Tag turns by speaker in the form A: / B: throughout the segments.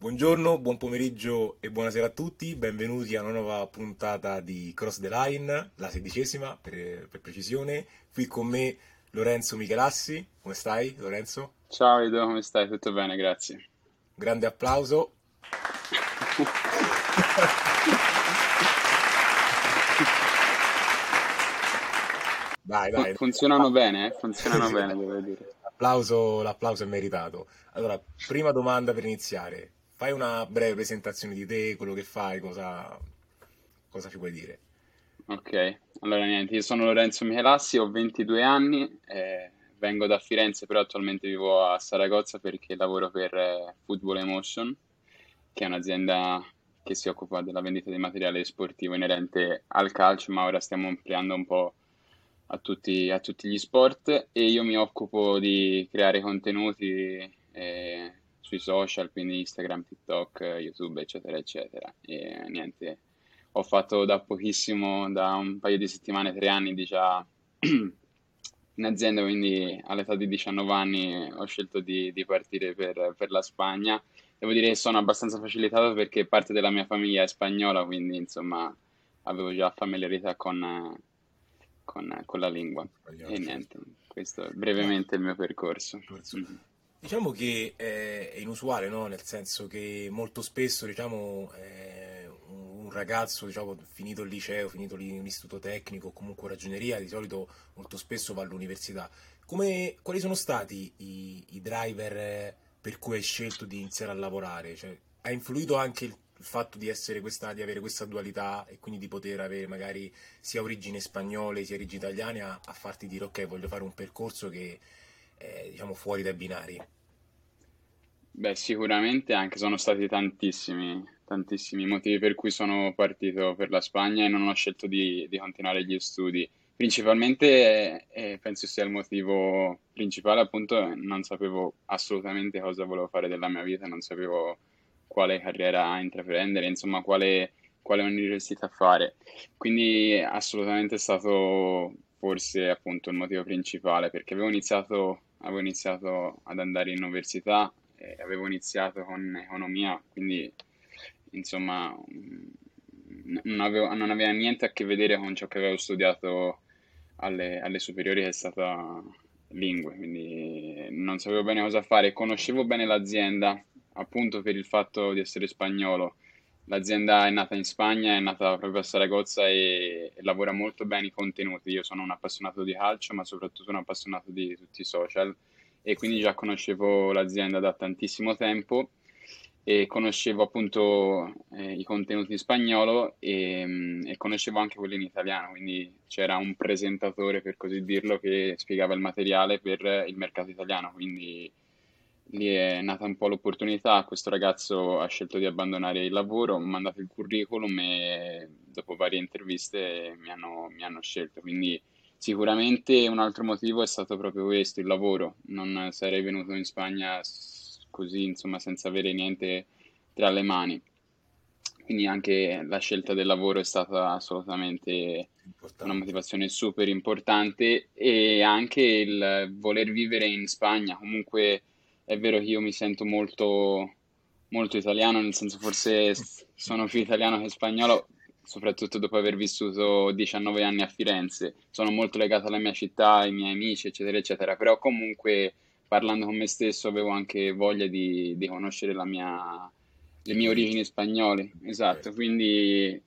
A: Buongiorno, buon pomeriggio e buonasera a tutti, benvenuti a una nuova puntata di Cross the Line, la sedicesima per, per precisione. Qui con me Lorenzo Michelassi, come stai Lorenzo?
B: Ciao Edo, come stai? Tutto bene, grazie.
A: Grande applauso. Dai, dai.
B: Funzionano bene, eh? funzionano bene, devo dire.
A: L'applauso, l'applauso è meritato. Allora, prima domanda per iniziare. Fai una breve presentazione di te, quello che fai, cosa, cosa ci puoi dire?
B: Ok, allora niente, io sono Lorenzo Michelassi, ho 22 anni, eh, vengo da Firenze, però attualmente vivo a Saragozza perché lavoro per eh, Football Emotion, che è un'azienda che si occupa della vendita di materiale sportivo inerente al calcio, ma ora stiamo ampliando un po' a tutti, a tutti gli sport e io mi occupo di creare contenuti eh, sui social, quindi Instagram, TikTok, YouTube, eccetera, eccetera. E niente, ho fatto da pochissimo, da un paio di settimane, tre anni di già in azienda, quindi all'età di 19 anni ho scelto di, di partire per, per, la Spagna. Devo dire che sono abbastanza facilitato perché parte della mia famiglia è spagnola, quindi insomma avevo già familiarità con, con, con la lingua. E niente, questo è brevemente il mio percorso.
A: Mm-hmm. Diciamo che è inusuale, no? Nel senso che molto spesso, diciamo, eh, un ragazzo, diciamo, finito il liceo, finito l'istituto tecnico, comunque ragioneria, di solito molto spesso va all'università. Come, quali sono stati i, i driver per cui hai scelto di iniziare a lavorare? Cioè, ha influito anche il, il fatto di, questa, di, avere questa dualità e quindi di poter avere magari sia origini spagnole sia origini italiane a, a farti dire ok, voglio fare un percorso che eh, diciamo fuori dai binari?
B: Beh, sicuramente anche sono stati tantissimi, tantissimi motivi per cui sono partito per la Spagna e non ho scelto di, di continuare gli studi. Principalmente, eh, penso sia il motivo principale, appunto, non sapevo assolutamente cosa volevo fare della mia vita, non sapevo quale carriera intraprendere, insomma, quale, quale università fare. Quindi assolutamente è stato forse appunto il motivo principale, perché avevo iniziato avevo iniziato ad andare in università, eh, avevo iniziato con economia, quindi insomma non, avevo, non, aveva niente a che vedere con ciò che avevo studiato alle, alle superiori, che è stata lingue, quindi non sapevo bene cosa fare, conoscevo bene l'azienda appunto per il fatto di essere spagnolo L'azienda è nata in Spagna, è nata proprio a Saragozza e, e, lavora molto bene i contenuti. Io sono un appassionato di calcio, ma soprattutto un appassionato di tutti i social. E quindi già conoscevo l'azienda da tantissimo tempo e conoscevo appunto eh, i contenuti in spagnolo e, e, conoscevo anche quelli in italiano, quindi c'era un presentatore, per così dirlo, che spiegava il materiale per il mercato italiano, quindi lì è nata un po' l'opportunità, questo ragazzo ha scelto di abbandonare il lavoro, ho mandato il curriculum e dopo varie interviste mi hanno, mi hanno scelto, quindi sicuramente un altro motivo è stato proprio questo, il lavoro, non sarei venuto in Spagna così, insomma, senza avere niente tra le mani. Quindi anche la scelta del lavoro è stata assolutamente importante. una motivazione super importante e anche il voler vivere in Spagna, comunque è vero che io mi sento molto, molto italiano, nel senso forse sono più italiano che spagnolo, soprattutto dopo aver vissuto 19 anni a Firenze. Sono molto legato alla mia città, ai miei amici, eccetera, eccetera, però comunque parlando con me stesso avevo anche voglia di, di conoscere mia, le mie origini spagnole, esatto, quindi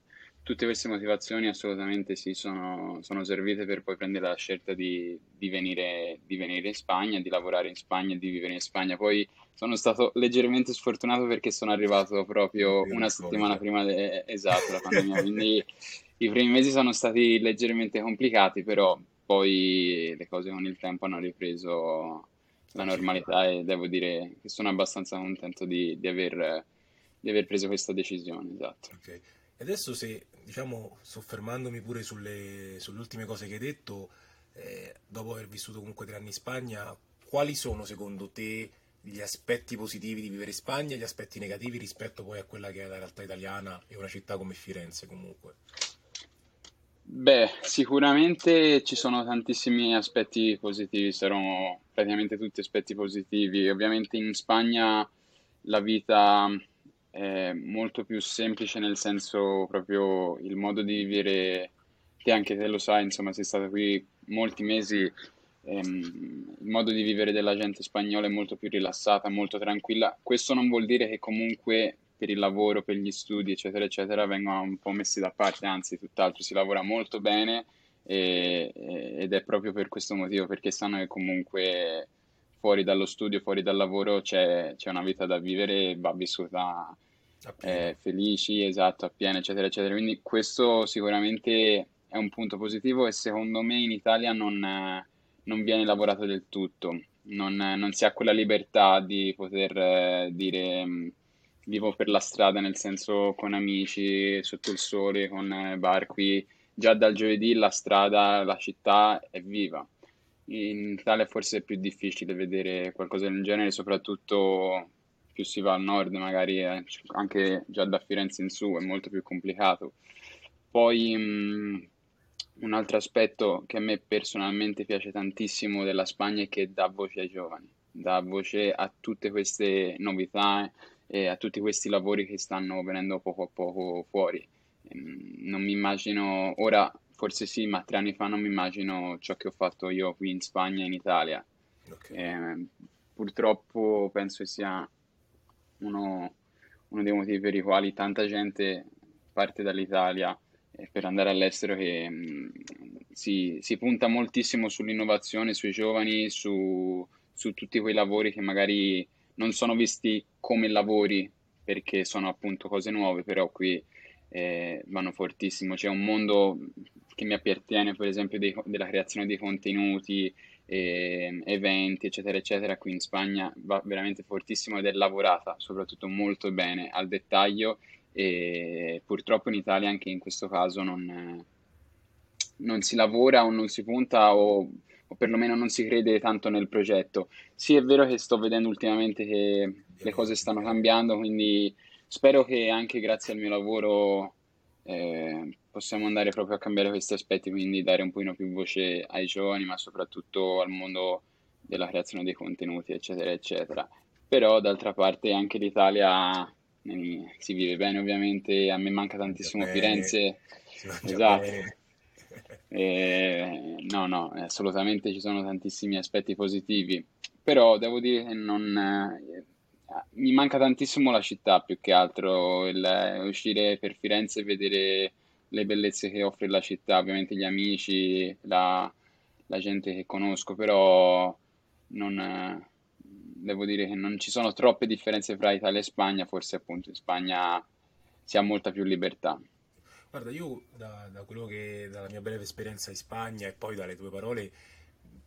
B: tutte queste motivazioni assolutamente sì, sono, sono servite per poi prendere la scelta di, di, venire, di, venire, in Spagna, di lavorare in Spagna, di vivere in Spagna. Poi sono stato leggermente sfortunato perché sono arrivato proprio una settimana prima de, esatto, la pandemia, quindi i primi mesi sono stati leggermente complicati, però poi le cose con il tempo hanno ripreso la normalità e devo dire che sono abbastanza contento di, di aver, aver, preso questa decisione. Esatto.
A: Okay. Adesso se, diciamo, soffermandomi pure sulle, sulle ultime cose che hai detto, eh, dopo aver vissuto comunque tre anni in Spagna, quali sono secondo te gli aspetti positivi di vivere in Spagna e gli aspetti negativi rispetto poi a quella che è la realtà italiana e una città come Firenze comunque?
B: Beh, sicuramente ci sono tantissimi aspetti positivi, saranno praticamente tutti aspetti positivi. Ovviamente in Spagna la vita è molto più semplice nel senso proprio il modo di vivere, te anche te lo sai, insomma sei stato qui molti mesi, ehm, il modo di vivere della gente spagnola è molto più rilassata, molto tranquilla. Questo non vuol dire che comunque per il lavoro, per gli studi, eccetera, eccetera, vengono un po' messi da parte, anzi, tutt'altro, si lavora molto bene e, ed è proprio per questo motivo, perché sanno che comunque fuori dallo studio, fuori dal lavoro c'è, c'è una vita da vivere e va vissuta eh, felici, esatto, appieno, eccetera, eccetera. Quindi questo sicuramente è un punto positivo e secondo me in Italia non, non viene lavorato del tutto, non, non, si ha quella libertà di poter eh, dire mm, vivo per la strada, nel senso con amici, sotto il sole, con eh, bar qui. Già dal giovedì la strada, la città è viva in Italia forse è più difficile vedere qualcosa del genere, soprattutto più si va al nord, magari anche già da Firenze in su è molto più complicato. Poi mh, un altro aspetto che a me personalmente piace tantissimo della Spagna è che dà voce ai giovani, dà voce a tutte queste novità e a tutti questi lavori che stanno venendo poco a poco fuori. Non mi immagino, ora forse sì, ma tre anni fa non mi immagino ciò che ho fatto io qui in Spagna e in Italia. Okay. Eh, purtroppo penso sia uno, uno, dei motivi per i quali tanta gente parte dall'Italia per andare all'estero che mh, mm, si, si, punta moltissimo sull'innovazione, sui giovani, su, su tutti quei lavori che magari non sono visti come lavori perché sono appunto cose nuove, però qui eh, vanno fortissimo. C'è un mondo che mi appartiene, per esempio, dei, della creazione di contenuti, eh, eventi, eccetera, eccetera, qui in Spagna va veramente fortissimo ed è lavorata soprattutto molto bene al dettaglio e purtroppo in Italia anche in questo caso non, non si lavora o non si punta o, o, perlomeno non si crede tanto nel progetto. Sì, è vero che sto vedendo ultimamente che le cose stanno cambiando, quindi spero che anche grazie al mio lavoro eh, possiamo andare proprio a cambiare questi aspetti, quindi dare un pochino più voce ai giovani, ma soprattutto al mondo della creazione dei contenuti, eccetera, eccetera. Però d'altra parte anche l'Italia eh, si vive bene, ovviamente, a me manca tantissimo Firenze. Esatto. E, no, no, assolutamente ci sono tantissimi aspetti positivi, però devo dire che non, eh, mi manca tantissimo la città più che altro, il, uscire per Firenze e vedere le bellezze che offre la città, ovviamente gli amici, la, la gente che conosco, però non, devo dire che non ci sono troppe differenze fra Italia e Spagna, forse appunto in Spagna si ha molta più libertà.
A: Guarda, io da, da quello che dalla mia breve esperienza in Spagna e poi dalle tue parole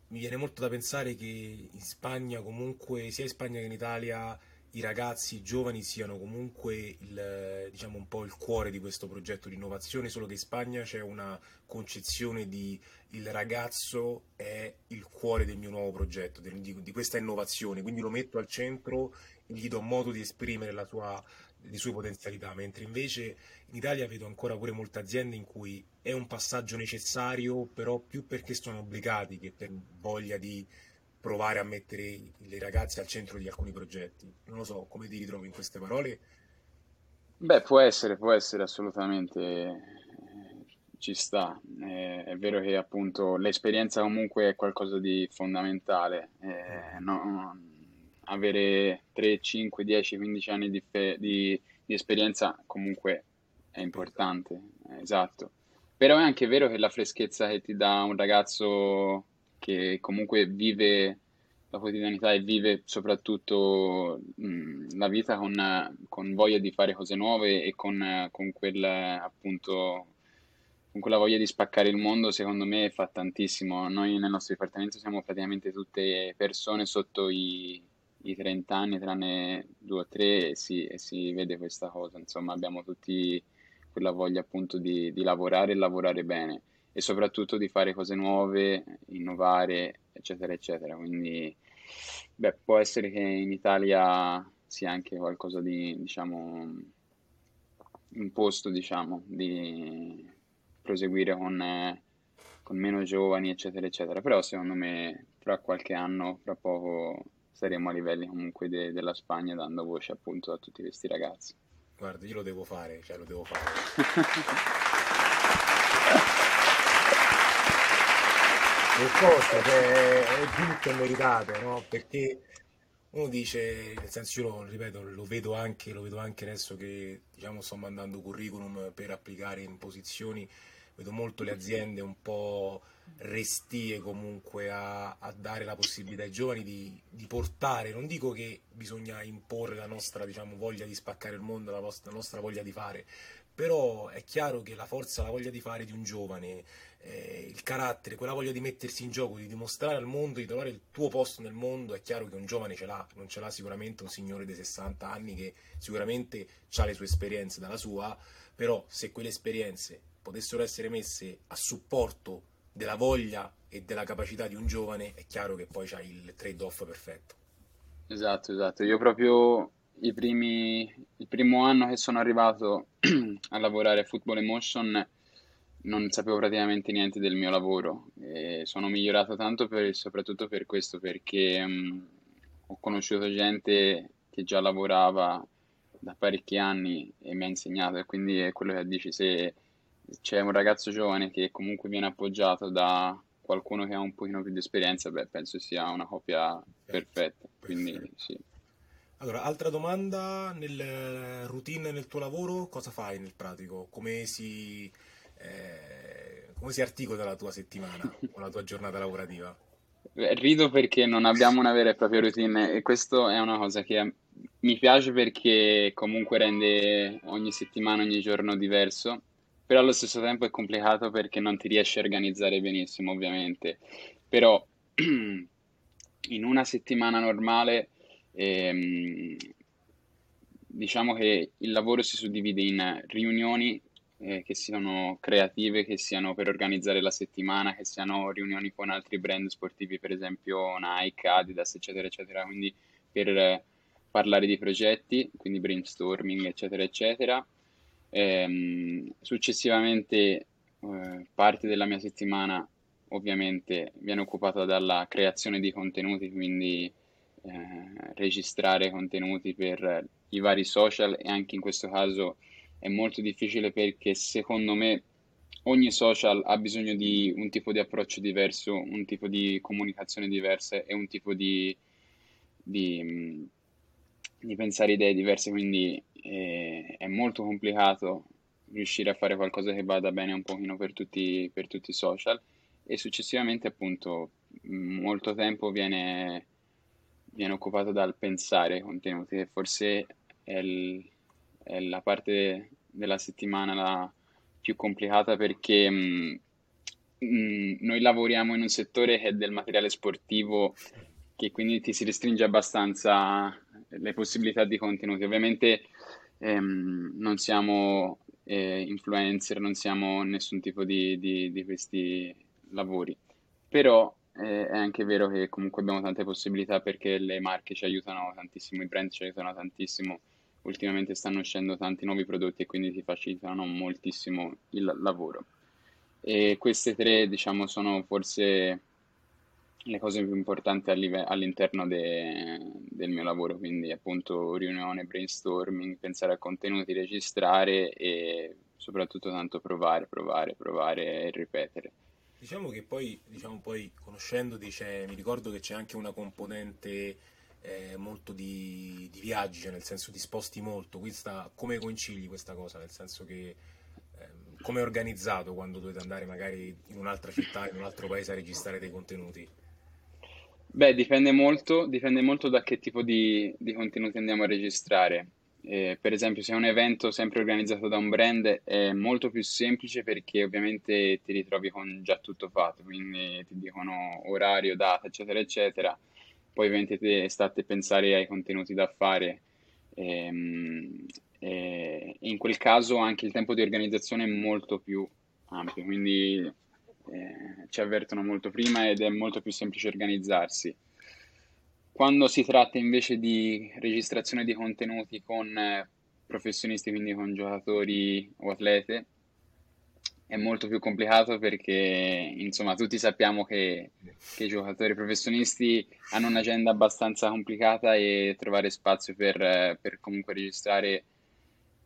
A: mi viene molto da pensare che in Spagna comunque sia in Spagna che in Italia i ragazzi, giovani siano comunque il, diciamo, un po' il cuore di questo progetto di innovazione, solo che in Spagna c'è una concezione di il ragazzo è il cuore del mio nuovo progetto, di, di questa innovazione, quindi lo metto al centro e gli do modo di esprimere sua, le sue potenzialità, mentre invece in Italia vedo ancora pure molte aziende in cui è un passaggio necessario, però più perché sono obbligati che per voglia di provare a mettere i ragazzi al centro di alcuni progetti. Non lo so, come ti ritrovi in queste parole?
B: Beh, può essere, può essere assolutamente, ci sta. Eh, è vero che appunto l'esperienza comunque è qualcosa di fondamentale. Eh, no, avere 3, 5, 10, 15 anni di, fe- di, di esperienza comunque è importante, esatto. Però è anche vero che la freschezza che ti dà un ragazzo che comunque vive la quotidianità e vive soprattutto mh, la vita con, con, voglia di fare cose nuove e con, con, quel, appunto, con quella voglia di spaccare il mondo, secondo me fa tantissimo. Noi nel nostro dipartimento siamo praticamente tutte persone sotto i, i 30 anni, tranne due o tre, e si, e si vede questa cosa. Insomma, abbiamo tutti quella voglia appunto di, di lavorare e lavorare bene e soprattutto di fare cose nuove, innovare, eccetera, eccetera. Quindi, beh, può essere che in Italia sia anche qualcosa di, diciamo, imposto, diciamo, di proseguire con, con meno giovani, eccetera, eccetera. Però secondo me tra qualche anno, fra poco, saremo a livelli comunque de- della Spagna dando voce appunto a tutti questi ragazzi.
A: Guarda, io lo devo fare, cioè lo devo fare. Per forza, cioè, è giusto e meritato, no? Perché uno dice, nel senso io lo ripeto, lo vedo anche, lo vedo anche adesso che diciamo, sto mandando curriculum per applicare in posizioni, vedo molto le aziende un po' restie comunque a, a dare la possibilità ai giovani di, di, portare, non dico che bisogna imporre la nostra diciamo, voglia di spaccare il mondo, la nostra, la nostra voglia di fare, però è chiaro che la forza, la voglia di fare di un giovane, eh, il carattere, quella voglia di mettersi in gioco, di dimostrare al mondo, di trovare il tuo posto nel mondo, è chiaro che un giovane ce l'ha, non ce l'ha sicuramente un signore dei 60 anni che sicuramente ha le sue esperienze dalla sua, però se quelle esperienze potessero essere messe a supporto della voglia e della capacità di un giovane, è chiaro che poi c'hai il trade-off perfetto.
B: Esatto, esatto. Io proprio primi, il primo anno che sono arrivato a lavorare a Football Emotion non sapevo praticamente niente del mio lavoro e sono migliorato tanto per, soprattutto per questo, perché um, ho conosciuto gente che già lavorava da parecchi anni e mi ha insegnato e quindi è quello che dici, se c'è un ragazzo giovane che comunque viene appoggiato da qualcuno che ha un pochino più di esperienza, beh, penso sia una coppia perfetta, quindi sì.
A: Allora, altra domanda, nel routine nel tuo lavoro cosa fai nel pratico? Come si, eh, come si articola la tua settimana o la tua giornata lavorativa?
B: Rido perché non abbiamo una vera e propria routine e questo è una cosa che mi piace perché comunque rende ogni settimana, ogni giorno diverso, però allo stesso tempo è complicato perché non ti riesci a organizzare benissimo, ovviamente. Però in una settimana normale ehm, diciamo che il lavoro si suddivide in riunioni eh, che siano creative, che siano per organizzare la settimana, che siano riunioni con altri brand sportivi, per esempio Nike, Adidas, eccetera, eccetera, quindi per eh, parlare di progetti, quindi brainstorming, eccetera, eccetera. Ehm, successivamente eh, parte della mia settimana ovviamente viene occupata dalla creazione di contenuti, quindi eh, registrare contenuti per i vari social e anche in questo caso è molto difficile perché secondo me ogni social ha bisogno di un tipo di approccio diverso, un tipo di comunicazione diversa e un tipo di, di, di pensare idee diverse, quindi eh, è molto complicato riuscire a fare qualcosa che vada bene un pochino per tutti, per tutti i social. E successivamente appunto molto tempo viene, viene occupato dal pensare contenuti che forse è il, è la parte della settimana la più complicata perché mh, mm, mh, mm, noi lavoriamo in un settore che è del materiale sportivo che quindi ti si restringe abbastanza le possibilità di contenuti. Ovviamente ehm, non siamo eh, influencer, non siamo nessun tipo di, di, di questi lavori, però eh, è anche vero che comunque abbiamo tante possibilità perché le marche ci aiutano tantissimo, i brand ci aiutano tantissimo ultimamente stanno uscendo tanti nuovi prodotti e quindi ti facilitano moltissimo il lavoro. E queste tre, diciamo, sono forse le cose più importanti all'interno de- del mio lavoro, quindi appunto riunione, brainstorming, pensare a contenuti, registrare e soprattutto tanto provare, provare, provare e ripetere.
A: Diciamo che poi, diciamo poi conoscendoti, mi ricordo che c'è anche una componente eh, molto di, di, viaggi, cioè nel senso ti sposti molto. Questa, come concili questa cosa? Nel senso che eh, come è organizzato quando dovete andare magari in un'altra città, in un altro paese a registrare dei contenuti?
B: Beh, dipende molto, dipende molto da che tipo di, di contenuti andiamo a registrare. Eh, per esempio, se è un evento sempre organizzato da un brand è molto più semplice perché ovviamente ti ritrovi con già tutto fatto, quindi ti dicono orario, data, eccetera, eccetera poi ovviamente state a pensare ai contenuti da fare. Ehm, e in quel caso anche il tempo di organizzazione è molto più ampio, quindi eh, ci avvertono molto prima ed è molto più semplice organizzarsi. Quando si tratta invece di registrazione di contenuti con eh, professionisti, quindi con giocatori o atlete, è molto più complicato perché insomma tutti sappiamo che, che, i giocatori professionisti hanno un'agenda abbastanza complicata e trovare spazio per, per comunque registrare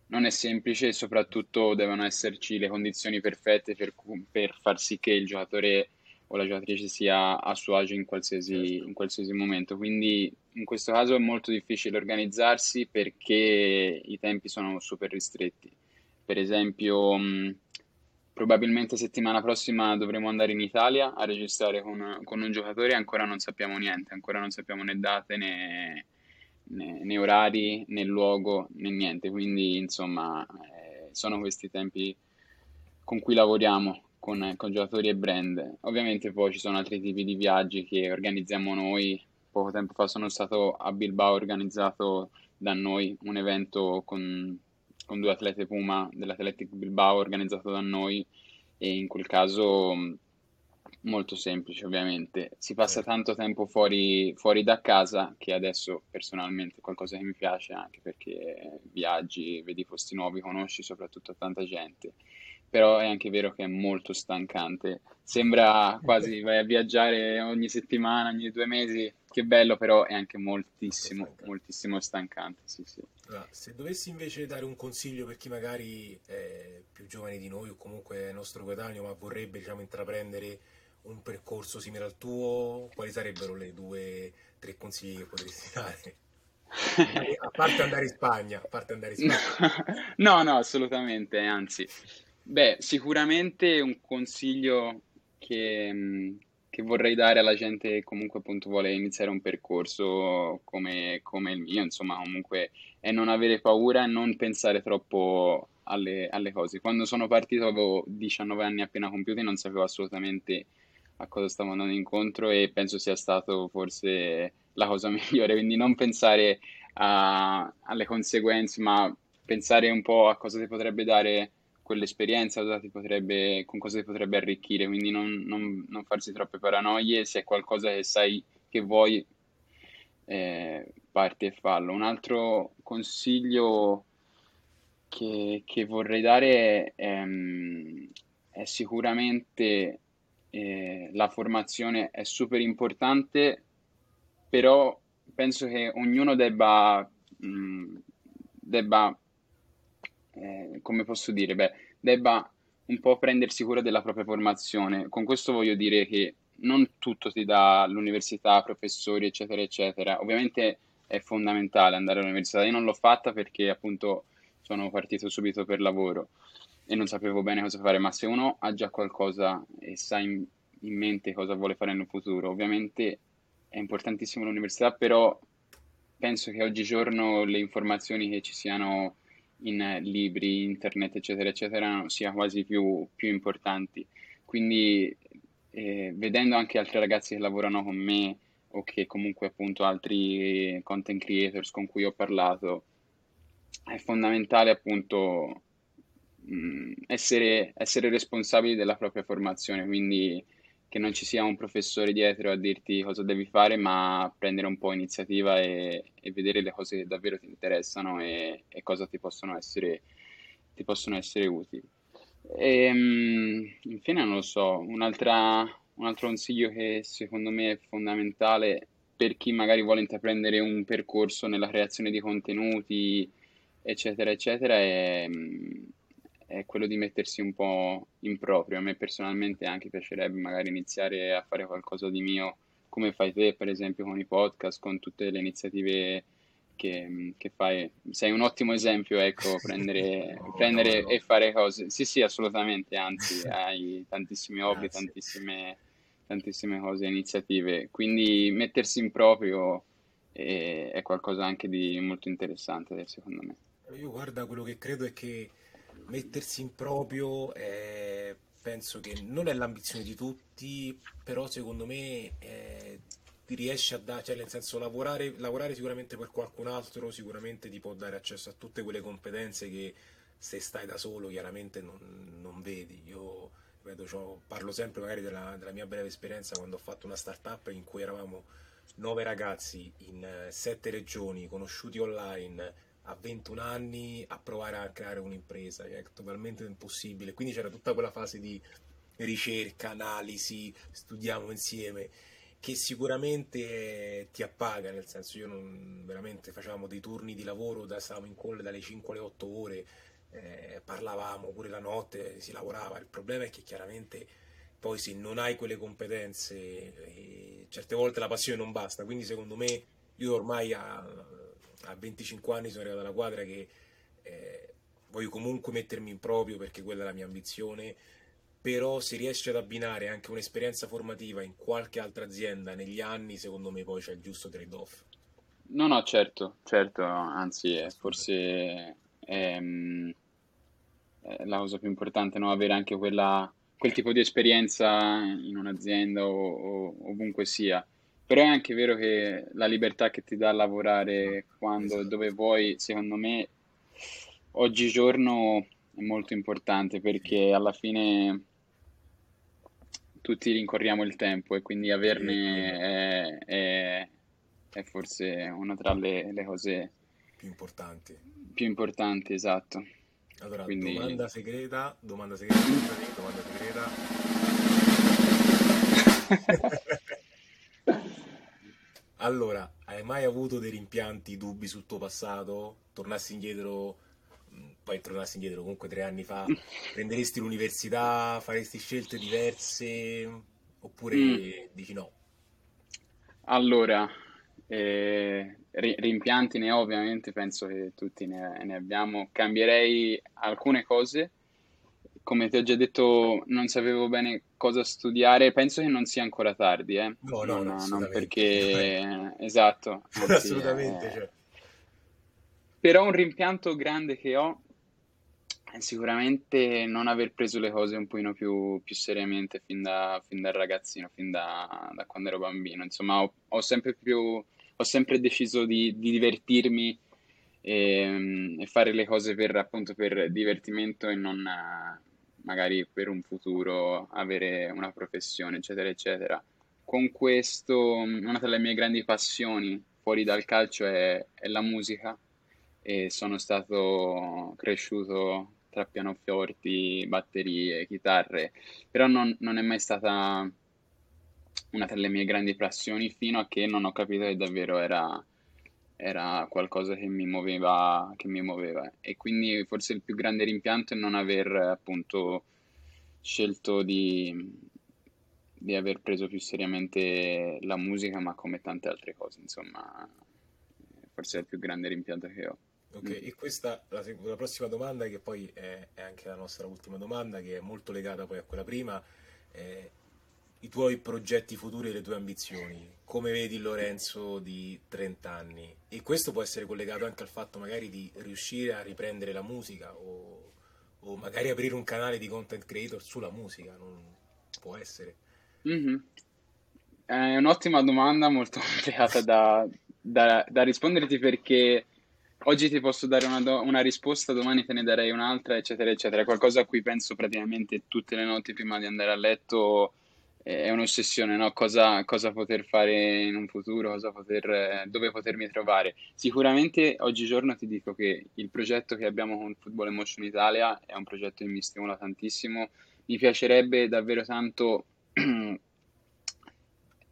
B: non è semplice e soprattutto devono esserci le condizioni perfette per, per far sì che il giocatore o la giocatrice sia a suo agio in qualsiasi, certo. in qualsiasi momento. Quindi in questo caso è molto difficile organizzarsi perché i tempi sono super ristretti. Per esempio, mh, probabilmente settimana prossima dovremo andare in Italia a registrare con, con, un giocatore e ancora non sappiamo niente, ancora non sappiamo né date né, né, né orari né luogo né niente. Quindi insomma eh, sono questi tempi con cui lavoriamo con, con giocatori e brand. Ovviamente poi ci sono altri tipi di viaggi che organizziamo noi. Poco tempo fa sono stato a Bilbao organizzato da noi un evento con, con due atlete Puma dell'Athletic Bilbao organizzato da noi e in quel caso molto semplice ovviamente. Si passa tanto tempo fuori, fuori da casa che adesso personalmente è qualcosa che mi piace anche perché viaggi, vedi posti nuovi, conosci soprattutto tanta gente però è anche vero che è molto stancante. Sembra quasi vai a viaggiare ogni settimana, ogni due mesi, che bello, però è anche moltissimo, stancante. moltissimo stancante. Sì, sì.
A: Allora, se dovessi invece dare un consiglio per chi magari è più giovane di noi o comunque è nostro coetaneo, ma vorrebbe diciamo, intraprendere un percorso simile al tuo, quali sarebbero le due, tre consigli che potresti dare? a parte andare in Spagna, a parte andare in Spagna.
B: no, no, assolutamente, anzi, Beh, sicuramente un consiglio che, mm, che vorrei dare alla gente che comunque appunto vuole iniziare un percorso come, come il mio, insomma, comunque è non avere paura e non pensare troppo alle, alle cose. Quando sono partito avevo 19 anni appena compiuti, non sapevo assolutamente a cosa stavo andando incontro e penso sia stato forse la cosa migliore, quindi non pensare a- alle conseguenze, ma pensare un po' a cosa ti potrebbe dare quell'esperienza cosa potrebbe, con cosa ti potrebbe arricchire, quindi non, non, non, farsi troppe paranoie, se è qualcosa che sai che vuoi, eh, parti e fallo. Un altro consiglio che, che vorrei dare è, è sicuramente eh, la formazione è super importante, però penso che ognuno debba, mh, mm, debba eh, come posso dire, beh, debba un po' prendersi cura della propria formazione. Con questo voglio dire che non tutto ti dà l'università, professori, eccetera, eccetera. Ovviamente è fondamentale andare all'università. Io non l'ho fatta perché appunto sono partito subito per lavoro e non sapevo bene cosa fare, ma se uno ha già qualcosa e sa in, in mente cosa vuole fare nel futuro, ovviamente è importantissimo l'università, però penso che oggigiorno le informazioni che ci siano in libri, internet, eccetera, eccetera, sia quasi più, più importanti. Quindi eh, vedendo anche altri ragazzi che lavorano con me o che comunque appunto altri content creators con cui ho parlato, è fondamentale appunto mh, essere, essere responsabili della propria formazione, quindi che non ci sia un professore dietro a dirti cosa devi fare, ma prendere un po' iniziativa e, e vedere le cose che davvero ti interessano e, e cosa ti possono essere, ti possono essere utili. E, ehm, infine, non lo so, un altro consiglio che secondo me è fondamentale per chi magari vuole intraprendere un percorso nella creazione di contenuti, eccetera, eccetera, è è quello di mettersi un po' in proprio. A me personalmente anche piacerebbe magari iniziare a fare qualcosa di mio, come fai te, per esempio, con i podcast, con tutte le iniziative che, che fai. Sei un ottimo esempio, ecco, prendere, no, prendere no, no. e fare cose. Sì, sì, assolutamente, anzi, hai tantissimi hobby, tantissime, tantissime cose, iniziative. Quindi mettersi in proprio è, è qualcosa anche di molto interessante, secondo me.
A: Io guarda, quello che credo è che mettersi in proprio eh, penso che non è l'ambizione di tutti, però secondo me eh, ti riesce a dare, cioè nel senso lavorare, lavorare sicuramente per qualcun altro sicuramente ti può dare accesso a tutte quelle competenze che se stai da solo chiaramente non, non vedi. Io vedo, cioè, parlo sempre magari della, della, mia breve esperienza quando ho fatto una startup in cui eravamo nove ragazzi in eh, sette regioni conosciuti online a 21 anni a provare a creare un'impresa, è totalmente impossibile. Quindi c'era tutta quella fase di ricerca, analisi, studiamo insieme che sicuramente ti appaga, nel senso io non, veramente facevamo dei turni di lavoro, da, stavamo in call dalle 5 alle 8 ore, eh, parlavamo pure la notte, si lavorava, il problema è che chiaramente poi se non hai quelle competenze, eh, certe volte la passione non basta, quindi secondo me io ormai a, a 25 anni sono arrivato alla quadra che eh, voglio comunque mettermi in proprio perché quella è la mia ambizione però se riesci ad abbinare anche un'esperienza formativa in qualche altra azienda negli anni, secondo me poi c'è il giusto trade-off.
B: No, no, certo, certo, anzi è forse è, mm, è la cosa più importante, no? avere anche quella, quel tipo di esperienza in un'azienda o, o, ovunque sia. Però è anche vero che la libertà che ti dà a lavorare quando e esatto. dove vuoi, secondo me, oggigiorno è molto importante perché alla fine tutti rincorriamo il tempo e quindi averne è, è, è forse una tra le, le, cose
A: più importanti.
B: Più importanti, esatto.
A: Allora, quindi... domanda segreta, domanda segreta, domanda segreta. allora, hai mai avuto dei rimpianti, dubbi sul tuo passato? Tornassi indietro poi tornassi indietro comunque tre anni fa, prenderesti l'università, faresti scelte diverse oppure mm. dici no?
B: Allora, eh, rimpianti ne ho ovviamente, penso che tutti ne, ne, abbiamo. Cambierei alcune cose. Come ti ho già detto, non sapevo bene cosa studiare. Penso che non sia ancora tardi, eh?
A: No, no, no,
B: non perché... esatto.
A: Anzi, assolutamente. Eh... Cioè.
B: Però un rimpianto grande che ho Sicuramente non aver preso le cose un pochino più, più seriamente fin da, fin da ragazzino, fin da, da quando ero bambino. Insomma, ho, ho sempre, più, ho sempre deciso di, di divertirmi e, e, fare le cose per, appunto, per divertimento e non magari per un futuro avere una professione, eccetera, eccetera. Con questo, una delle mie grandi passioni fuori dal calcio è, è la musica e sono stato cresciuto tra pianoforti, batterie, chitarre, però non, non è mai stata una delle mie grandi passioni fino a che non ho capito che davvero era, era qualcosa che mi, muoveva, che mi muoveva. E quindi forse il più grande rimpianto è non aver appunto scelto di, di aver preso più seriamente la musica, ma come tante altre cose, insomma, forse è il più grande rimpianto che ho.
A: Ok, mm. e questa, la, la, prossima domanda, che poi è, è, anche la nostra ultima domanda, che è molto legata poi a quella prima, è i tuoi progetti futuri e le tue ambizioni. Come vedi Lorenzo di 30 anni? E questo può essere collegato anche al fatto magari di riuscire a riprendere la musica o, o magari aprire un canale di content creator sulla musica, non può essere.
B: Mm-hmm. È un'ottima domanda, molto complicata da, da, da risponderti perché oggi ti posso dare una, do- una, risposta, domani te ne darei un'altra, eccetera, eccetera. Qualcosa a cui penso praticamente tutte le notti prima di andare a letto eh, è un'ossessione, no? Cosa, cosa, poter fare in un futuro, poter, dove potermi trovare. Sicuramente oggigiorno ti dico che il progetto che abbiamo con Football Emotion Italia è un progetto che mi stimola tantissimo. Mi piacerebbe davvero tanto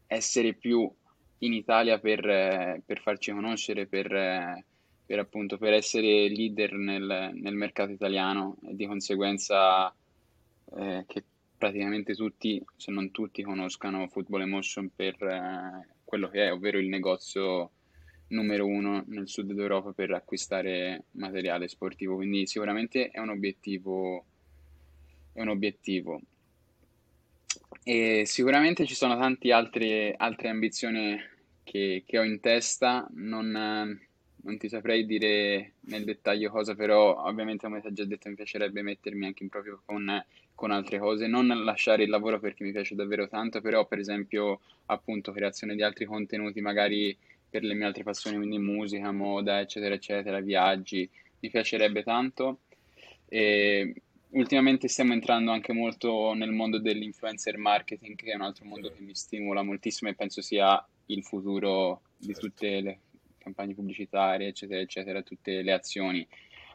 B: essere più in Italia per, per farci conoscere, per per, appunto, per essere leader nel, nel, mercato italiano e di conseguenza eh, che praticamente tutti, se non tutti, conoscano Football Emotion per eh, quello che è, ovvero il negozio numero uno nel sud d'Europa per acquistare materiale sportivo. Quindi sicuramente è un obiettivo. È un obiettivo. E sicuramente ci sono tante altre, altre ambizioni che, che, ho in testa. Non, non ti saprei dire nel dettaglio cosa, però ovviamente come ti ho già detto mi piacerebbe mettermi anche in proprio con, con, altre cose, non lasciare il lavoro perché mi piace davvero tanto, però per esempio appunto creazione di altri contenuti magari per le mie altre passioni, quindi musica, moda, eccetera, eccetera, viaggi, mi piacerebbe tanto. E ultimamente stiamo entrando anche molto nel mondo dell'influencer marketing, che è un altro mondo che mi stimola moltissimo e penso sia il futuro di tutte le campagne pubblicitarie, eccetera, eccetera, tutte le azioni.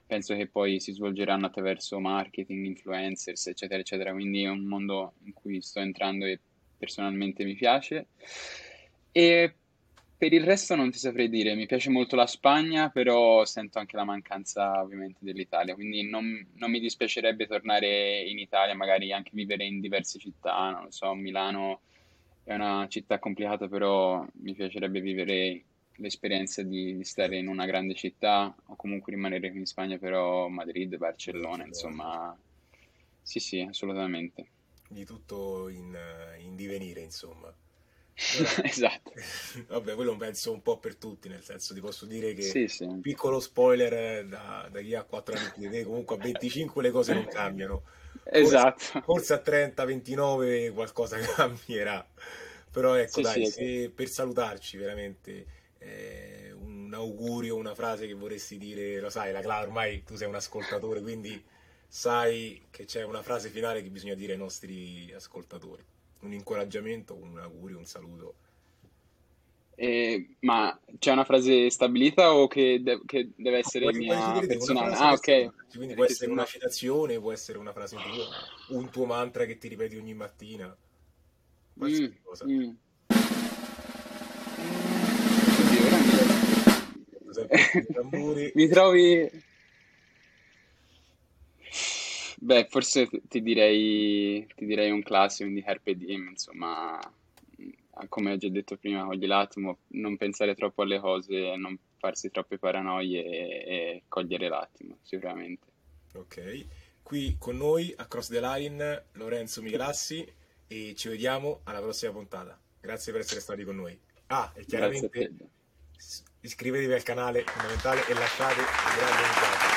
B: Penso che poi si svolgeranno attraverso marketing, influencers, eccetera, eccetera. Quindi è un mondo in cui sto entrando e personalmente mi piace. E per il resto non ti saprei dire, mi piace molto la Spagna, però sento anche la mancanza ovviamente dell'Italia, quindi non, non mi dispiacerebbe tornare in Italia, magari anche vivere in diverse città, non lo so, Milano è una città complicata, però mi piacerebbe vivere l'esperienza di, di stare in una grande città o comunque rimanere in Spagna, però Madrid, Barcellona, insomma, sì, sì, assolutamente.
A: Di tutto in, in divenire, insomma.
B: esatto.
A: Vabbè, quello penso un po' per tutti, nel senso ti posso dire che,
B: sì, sì.
A: piccolo spoiler eh, da, da, chi ha 4 anni di te, comunque a 25 le cose non cambiano.
B: Esatto.
A: Forse, forse a 30, 29 qualcosa cambierà. Però ecco, sì, dai, se, per salutarci veramente eh, un augurio, una frase che vorresti dire, lo sai, la Clara, ormai tu sei un ascoltatore, quindi sai che c'è una frase finale che bisogna dire ai nostri ascoltatori un incoraggiamento, un augurio, un saluto.
B: Eh, ma c'è una frase stabilita o che, de- che deve essere ah, mia personale? Ah, ok.
A: Quindi può essere una citazione, può essere una frase tua, un tuo mantra che ti ripeti ogni mattina. Qualsiasi mm, cosa. Mm.
B: Mi trovi Beh, forse ti direi, ti direi un classico di Carpe Diem, insomma, come ho già detto prima, cogli l'attimo, non pensare troppo alle cose, non farsi troppe paranoie e, e cogliere l'attimo, sicuramente.
A: Ok, qui con noi a Cross the Line Lorenzo Miglassi e ci vediamo alla prossima puntata. Grazie per essere stati con noi. Ah, e chiaramente iscrivetevi al canale fondamentale e lasciate un grande piace.